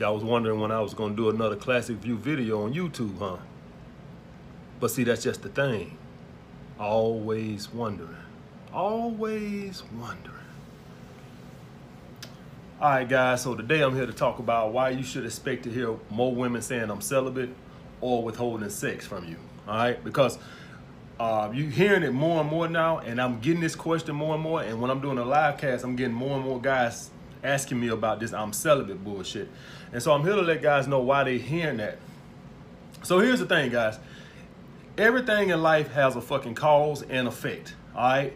Y'all was wondering when I was gonna do another classic view video on YouTube, huh? But see, that's just the thing. Always wondering. Always wondering. All right, guys, so today I'm here to talk about why you should expect to hear more women saying I'm celibate or withholding sex from you. All right, because uh, you hearing it more and more now, and I'm getting this question more and more. And when I'm doing a live cast, I'm getting more and more guys asking me about this I'm celibate bullshit. And so I'm here to let guys know why they hearing that. So here's the thing, guys. Everything in life has a fucking cause and effect. All right.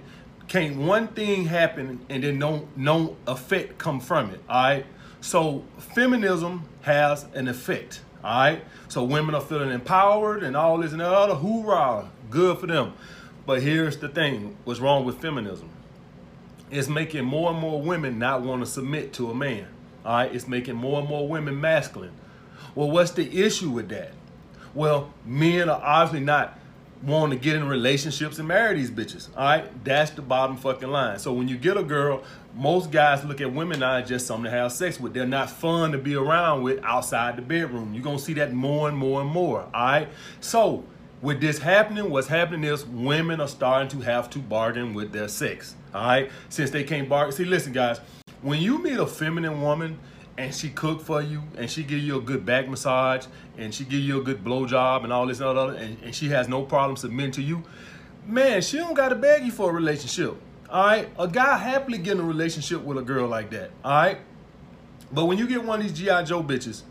Can't one thing happen and then no no effect come from it. All right. So feminism has an effect. All right. So women are feeling empowered and all this and that other. Hoorah. Good for them. But here's the thing. What's wrong with feminism? It's making more and more women not want to submit to a man. All right. It's making more and more women masculine. Well, what's the issue with that? Well, men are obviously not wanting to get in relationships and marry these bitches. All right, that's the bottom fucking line. So when you get a girl, most guys look at women now as just something to have sex with. They're not fun to be around with outside the bedroom. You're gonna see that more and more and more. All right. So with this happening, what's happening is women are starting to have to bargain with their sex. All right, since they can't bargain. See, listen, guys. When you meet a feminine woman and she cook for you and she give you a good back massage and she give you a good blow job and all this and other and, and she has no problem submitting to you, man, she don't gotta beg you for a relationship. All right, a guy happily get in a relationship with a girl like that. All right, but when you get one of these GI Joe bitches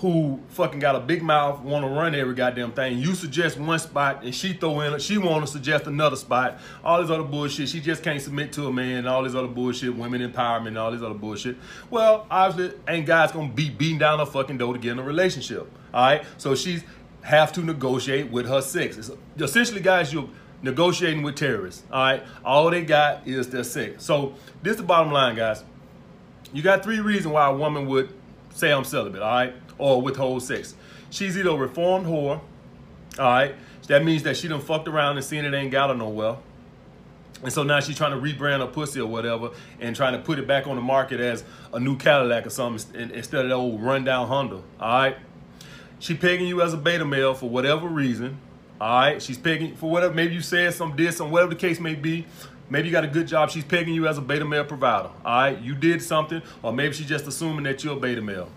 who fucking got a big mouth, want to run every goddamn thing. You suggest one spot and she throw in, she want to suggest another spot. All this other bullshit. She just can't submit to a man. All this other bullshit. Women empowerment. All this other bullshit. Well, obviously, ain't guys gonna be beating down her fucking door to get in a relationship. All right. So she's have to negotiate with her sex. Essentially, guys, you're negotiating with terrorists. All right. All they got is their sex. So this is the bottom line, guys. You got three reasons why a woman would say I'm celibate. All right or withhold sex. She's either a reformed whore, all right? That means that she done fucked around and seen it ain't got her no well. And so now she's trying to rebrand her pussy or whatever and trying to put it back on the market as a new Cadillac or something instead of the old rundown Honda, all right? She pegging you as a beta male for whatever reason, all right? She's pegging for whatever, maybe you said some, did some, whatever the case may be. Maybe you got a good job. She's pegging you as a beta male provider, all right? You did something, or maybe she's just assuming that you're a beta male.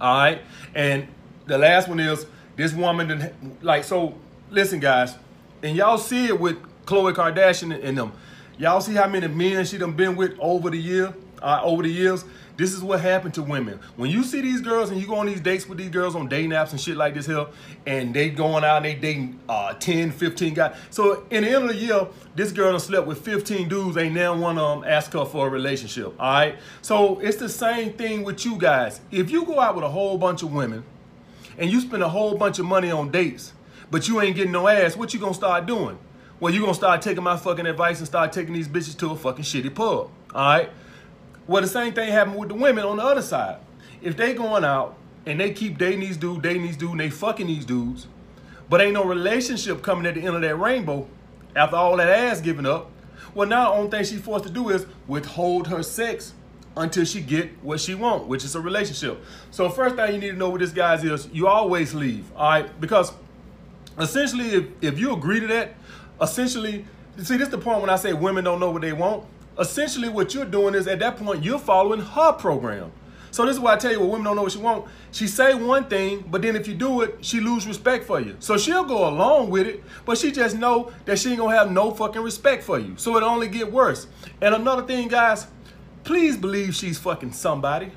All right. And the last one is this woman, like, so listen, guys, and y'all see it with Khloe Kardashian and them. Y'all see how many men she done been with over the year, uh, over the years. This is what happened to women. When you see these girls and you go on these dates with these girls on day naps and shit like this here, and they going out and they dating uh, 10, 15 guys. So in the end of the year, this girl done slept with 15 dudes, ain't now one of them ask her for a relationship, all right? So it's the same thing with you guys. If you go out with a whole bunch of women and you spend a whole bunch of money on dates, but you ain't getting no ass, what you gonna start doing? Well, you gonna start taking my fucking advice and start taking these bitches to a fucking shitty pub, all right? Well, the same thing happened with the women on the other side. If they going out and they keep dating these dudes, dating these dudes, and they fucking these dudes, but ain't no relationship coming at the end of that rainbow after all that ass giving up, well, now the only thing she's forced to do is withhold her sex until she get what she want, which is a relationship. So first thing you need to know with this guys is you always leave, all right? Because essentially, if, if you agree to that, essentially, see, this is the point when I say women don't know what they want essentially what you're doing is at that point you're following her program. So this is why I tell you what women don't know what she want. She say one thing, but then if you do it, she lose respect for you. So she'll go along with it, but she just know that she ain't gonna have no fucking respect for you. So it only get worse. And another thing, guys, please believe she's fucking somebody.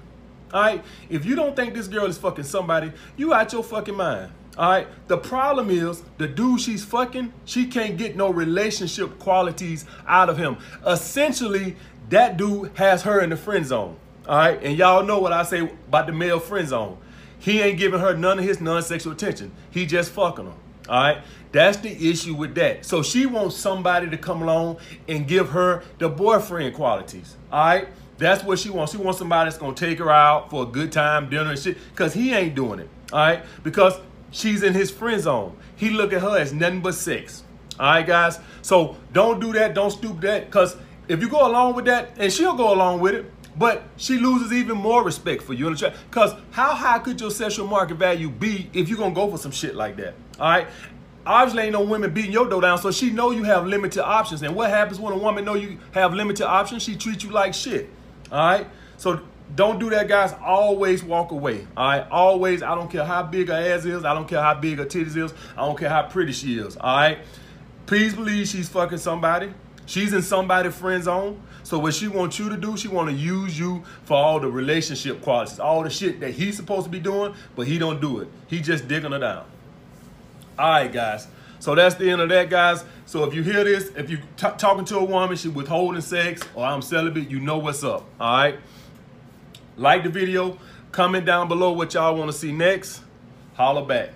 All right? If you don't think this girl is fucking somebody, you out your fucking mind. All right. The problem is the dude she's fucking, she can't get no relationship qualities out of him. Essentially, that dude has her in the friend zone. All right. And y'all know what I say about the male friend zone. He ain't giving her none of his non-sexual attention. He just fucking her. All right. That's the issue with that. So she wants somebody to come along and give her the boyfriend qualities. All right. That's what she wants. She wants somebody that's gonna take her out for a good time, dinner and shit. Cause he ain't doing it. All right. Because She's in his friend zone. He look at her as nothing but sex. All right, guys. So don't do that. Don't stoop that. Cause if you go along with that, and she'll go along with it, But she loses even more respect for you. in the chat. Because how high could your sexual market value be if you're going to go for some shit like that? All right? Obviously ain't no women beating your dough down, so she know you have limited options. And what happens when a woman know you have limited options? She treats you like shit. All right? So don't do that, guys. Always walk away. All right. Always. I don't care how big her ass is. I don't care how big her titties is. I don't care how pretty she is. All right. Please believe she's fucking somebody. She's in somebody's friend zone. So what she wants you to do, she want to use you for all the relationship qualities, all the shit that he's supposed to be doing, but he don't do it. He just digging her down. All right, guys. So that's the end of that, guys. So if you hear this, if you talking to a woman, she withholding sex, or I'm celibate, you know what's up. All right. Like the video. Comment down below what y'all want to see next. Holla back.